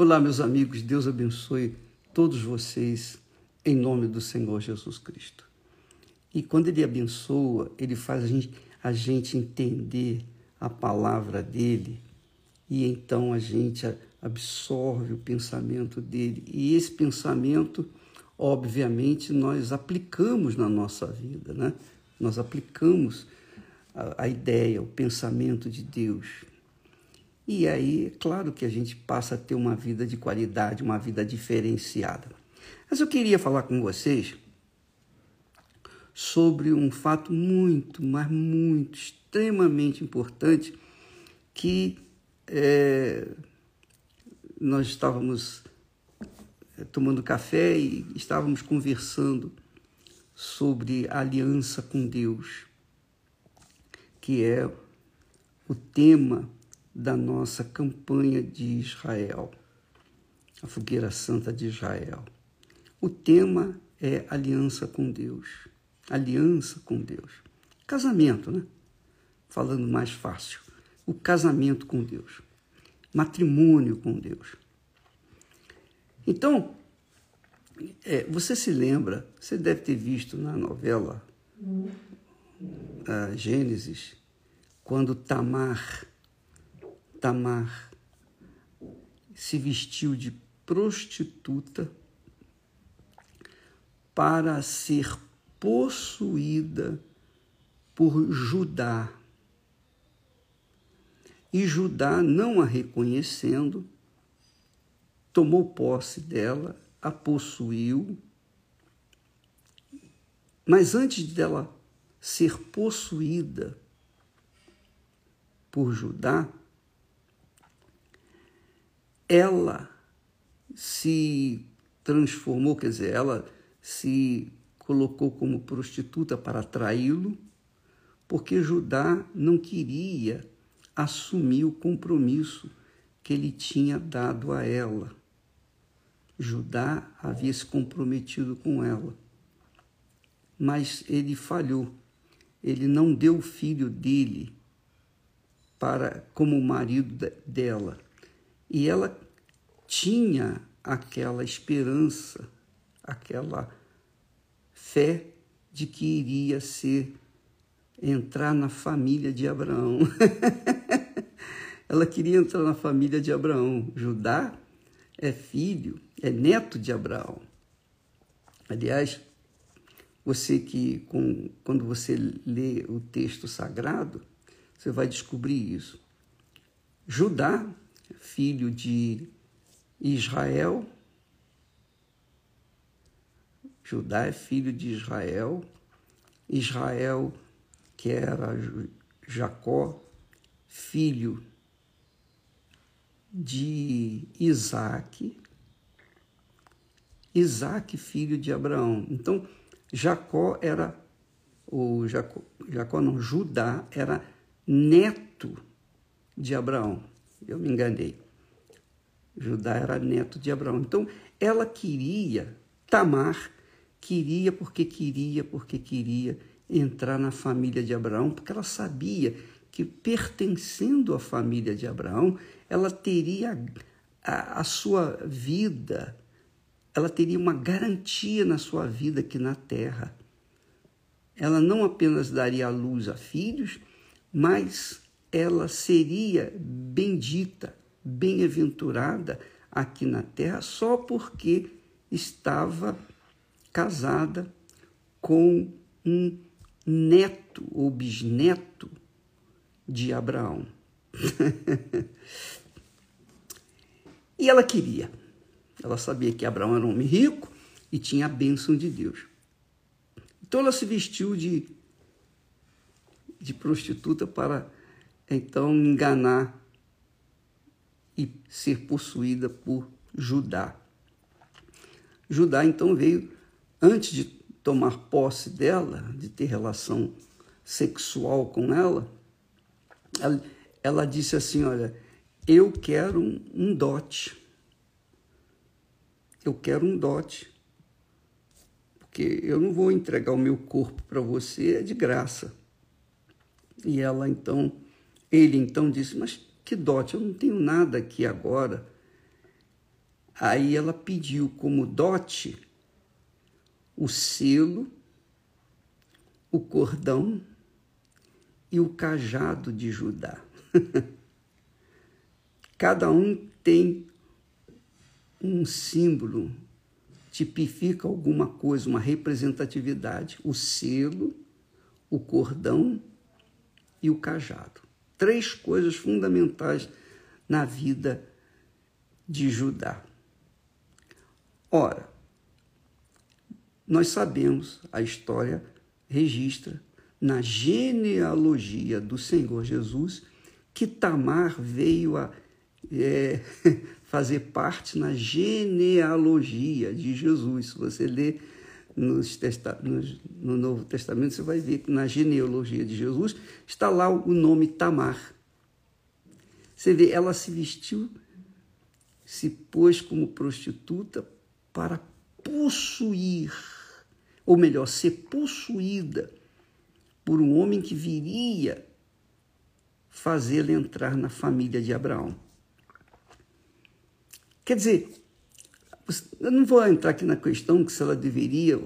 Olá, meus amigos, Deus abençoe todos vocês em nome do Senhor Jesus Cristo. E quando Ele abençoa, Ele faz a gente, a gente entender a palavra dele e então a gente absorve o pensamento dele. E esse pensamento, obviamente, nós aplicamos na nossa vida, né? Nós aplicamos a, a ideia, o pensamento de Deus. E aí, claro que a gente passa a ter uma vida de qualidade, uma vida diferenciada. Mas eu queria falar com vocês sobre um fato muito, mas muito, extremamente importante que é, nós estávamos é, tomando café e estávamos conversando sobre aliança com Deus, que é o tema da nossa campanha de Israel, a Fogueira Santa de Israel. O tema é aliança com Deus. Aliança com Deus. Casamento, né? Falando mais fácil. O casamento com Deus. Matrimônio com Deus. Então, é, você se lembra, você deve ter visto na novela uh, Gênesis, quando Tamar Tamar se vestiu de prostituta para ser possuída por Judá. E Judá, não a reconhecendo, tomou posse dela, a possuiu. Mas antes dela ser possuída por Judá, ela se transformou, quer dizer, ela se colocou como prostituta para atraí-lo, porque Judá não queria assumir o compromisso que ele tinha dado a ela. Judá havia se comprometido com ela, mas ele falhou. Ele não deu o filho dele para como marido dela. E ela tinha aquela esperança, aquela fé de que iria ser entrar na família de Abraão. ela queria entrar na família de Abraão. Judá é filho, é neto de Abraão. Aliás, você que com, quando você lê o texto sagrado, você vai descobrir isso. Judá filho de Israel. Judá é filho de Israel. Israel, que era Jacó, filho de Isaac. Isaac, filho de Abraão. Então, Jacó era, o Jacó, Jacó não, Judá era neto de Abraão eu me enganei. Judá era neto de Abraão. Então, ela queria, Tamar queria porque queria, porque queria entrar na família de Abraão, porque ela sabia que pertencendo à família de Abraão, ela teria a, a sua vida, ela teria uma garantia na sua vida aqui na terra. Ela não apenas daria a luz a filhos, mas ela seria bendita, bem-aventurada aqui na terra só porque estava casada com um neto ou bisneto de Abraão. e ela queria. Ela sabia que Abraão era um homem rico e tinha a bênção de Deus. Então ela se vestiu de, de prostituta para então enganar e ser possuída por Judá. Judá então veio, antes de tomar posse dela, de ter relação sexual com ela, ela, ela disse assim: Olha, eu quero um, um dote. Eu quero um dote. Porque eu não vou entregar o meu corpo para você é de graça. E ela então ele então disse: Mas que dote, eu não tenho nada aqui agora. Aí ela pediu como dote o selo, o cordão e o cajado de Judá. Cada um tem um símbolo, tipifica alguma coisa, uma representatividade. O selo, o cordão e o cajado. Três coisas fundamentais na vida de Judá. Ora, nós sabemos, a história registra na genealogia do Senhor Jesus que Tamar veio a é, fazer parte na genealogia de Jesus. Se você lê nos nos, no Novo Testamento, você vai ver que na genealogia de Jesus está lá o nome Tamar. Você vê, ela se vestiu, se pôs como prostituta para possuir, ou melhor, ser possuída por um homem que viria fazê-la entrar na família de Abraão. Quer dizer, eu não vou entrar aqui na questão que se ela deveria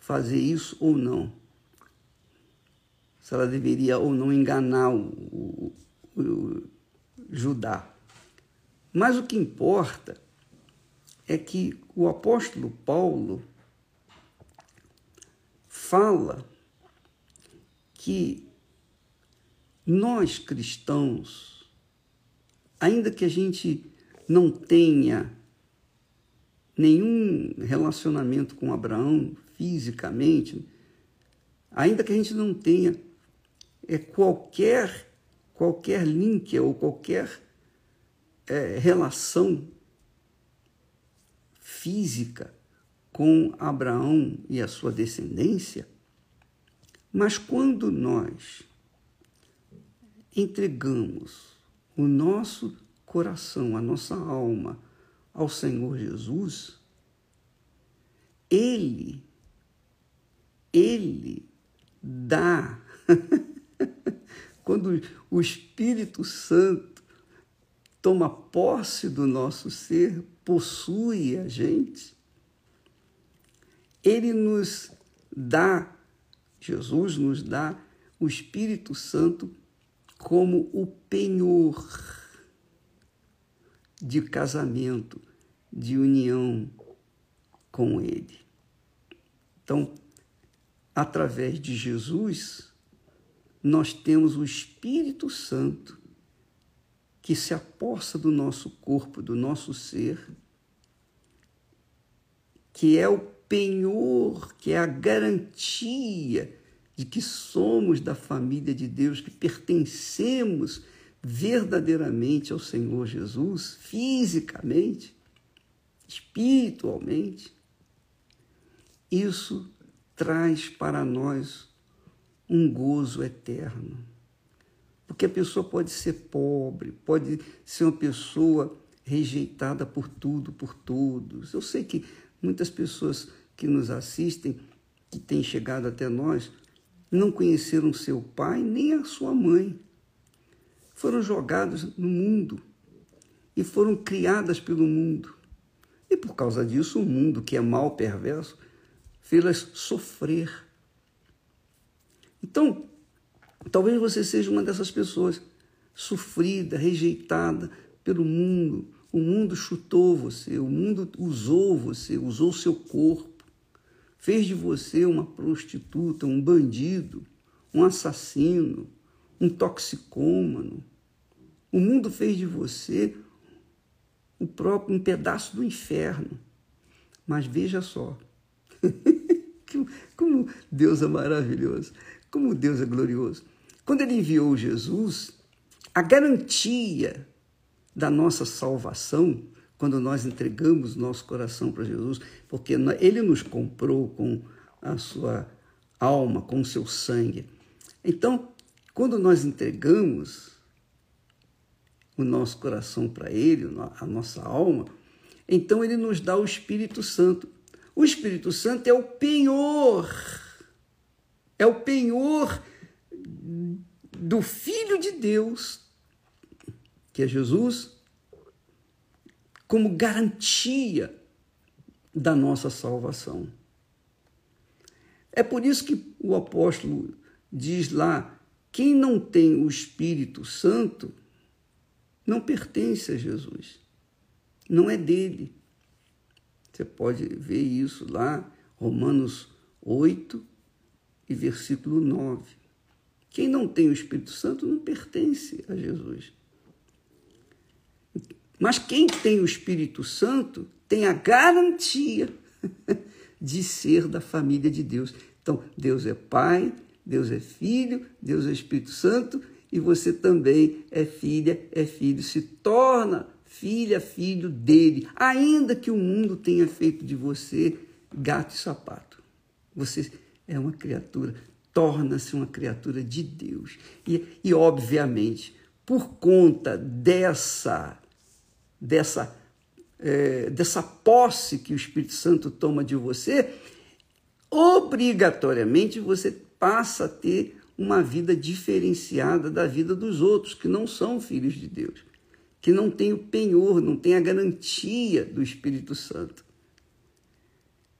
fazer isso ou não. Se ela deveria ou não enganar o, o, o Judá. Mas o que importa é que o apóstolo Paulo fala que nós cristãos, ainda que a gente não tenha nenhum relacionamento com Abraão fisicamente, ainda que a gente não tenha é, qualquer, qualquer link ou qualquer é, relação física com Abraão e a sua descendência, mas quando nós entregamos o nosso coração, a nossa alma ao Senhor Jesus, Ele, Ele dá. Quando o Espírito Santo toma posse do nosso ser, possui a gente, ele nos dá, Jesus nos dá o Espírito Santo como o penhor de casamento, de união com Ele. Então, através de Jesus, nós temos o Espírito Santo que se aposta do nosso corpo, do nosso ser, que é o penhor, que é a garantia de que somos da família de Deus, que pertencemos verdadeiramente ao Senhor Jesus, fisicamente, espiritualmente, isso traz para nós um gozo eterno. Porque a pessoa pode ser pobre, pode ser uma pessoa rejeitada por tudo, por todos. Eu sei que muitas pessoas que nos assistem, que têm chegado até nós, não conheceram seu pai nem a sua mãe. Foram jogados no mundo e foram criadas pelo mundo. E por causa disso, o mundo, que é mal perverso, fez-las sofrer. Então, talvez você seja uma dessas pessoas sofrida, rejeitada pelo mundo. O mundo chutou você, o mundo usou você, usou seu corpo fez de você uma prostituta, um bandido, um assassino, um toxicômano. O mundo fez de você o próprio um pedaço do inferno. Mas veja só, como Deus é maravilhoso, como Deus é glorioso. Quando ele enviou Jesus, a garantia da nossa salvação quando nós entregamos nosso coração para Jesus, porque Ele nos comprou com a sua alma, com o seu sangue. Então, quando nós entregamos o nosso coração para Ele, a nossa alma, então Ele nos dá o Espírito Santo. O Espírito Santo é o penhor, é o penhor do Filho de Deus, que é Jesus, como garantia da nossa salvação. É por isso que o apóstolo diz lá: quem não tem o Espírito Santo não pertence a Jesus, não é dele. Você pode ver isso lá, Romanos 8 e versículo 9. Quem não tem o Espírito Santo não pertence a Jesus. Mas quem tem o Espírito Santo tem a garantia de ser da família de Deus. Então, Deus é Pai, Deus é Filho, Deus é Espírito Santo e você também é filha, é filho, se torna filha, filho dele, ainda que o mundo tenha feito de você gato e sapato. Você é uma criatura, torna-se uma criatura de Deus. E, e, obviamente, por conta dessa, dessa, é, dessa posse que o Espírito Santo toma de você, obrigatoriamente você passa a ter uma vida diferenciada da vida dos outros que não são filhos de Deus, que não têm o penhor, não têm a garantia do Espírito Santo.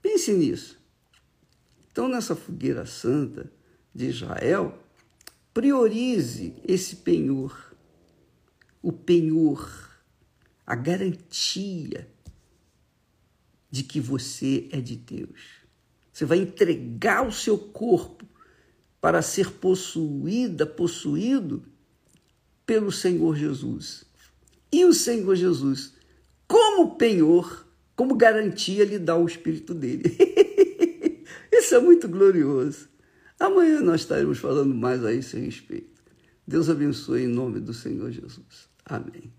Pense nisso. Então, nessa fogueira santa de Israel, priorize esse penhor, o penhor, a garantia de que você é de Deus. Você vai entregar o seu corpo para ser possuída, possuído pelo Senhor Jesus. E o Senhor Jesus, como penhor, como garantia, lhe dá o Espírito dele. Isso é muito glorioso. Amanhã nós estaremos falando mais a esse respeito. Deus abençoe em nome do Senhor Jesus. Amém.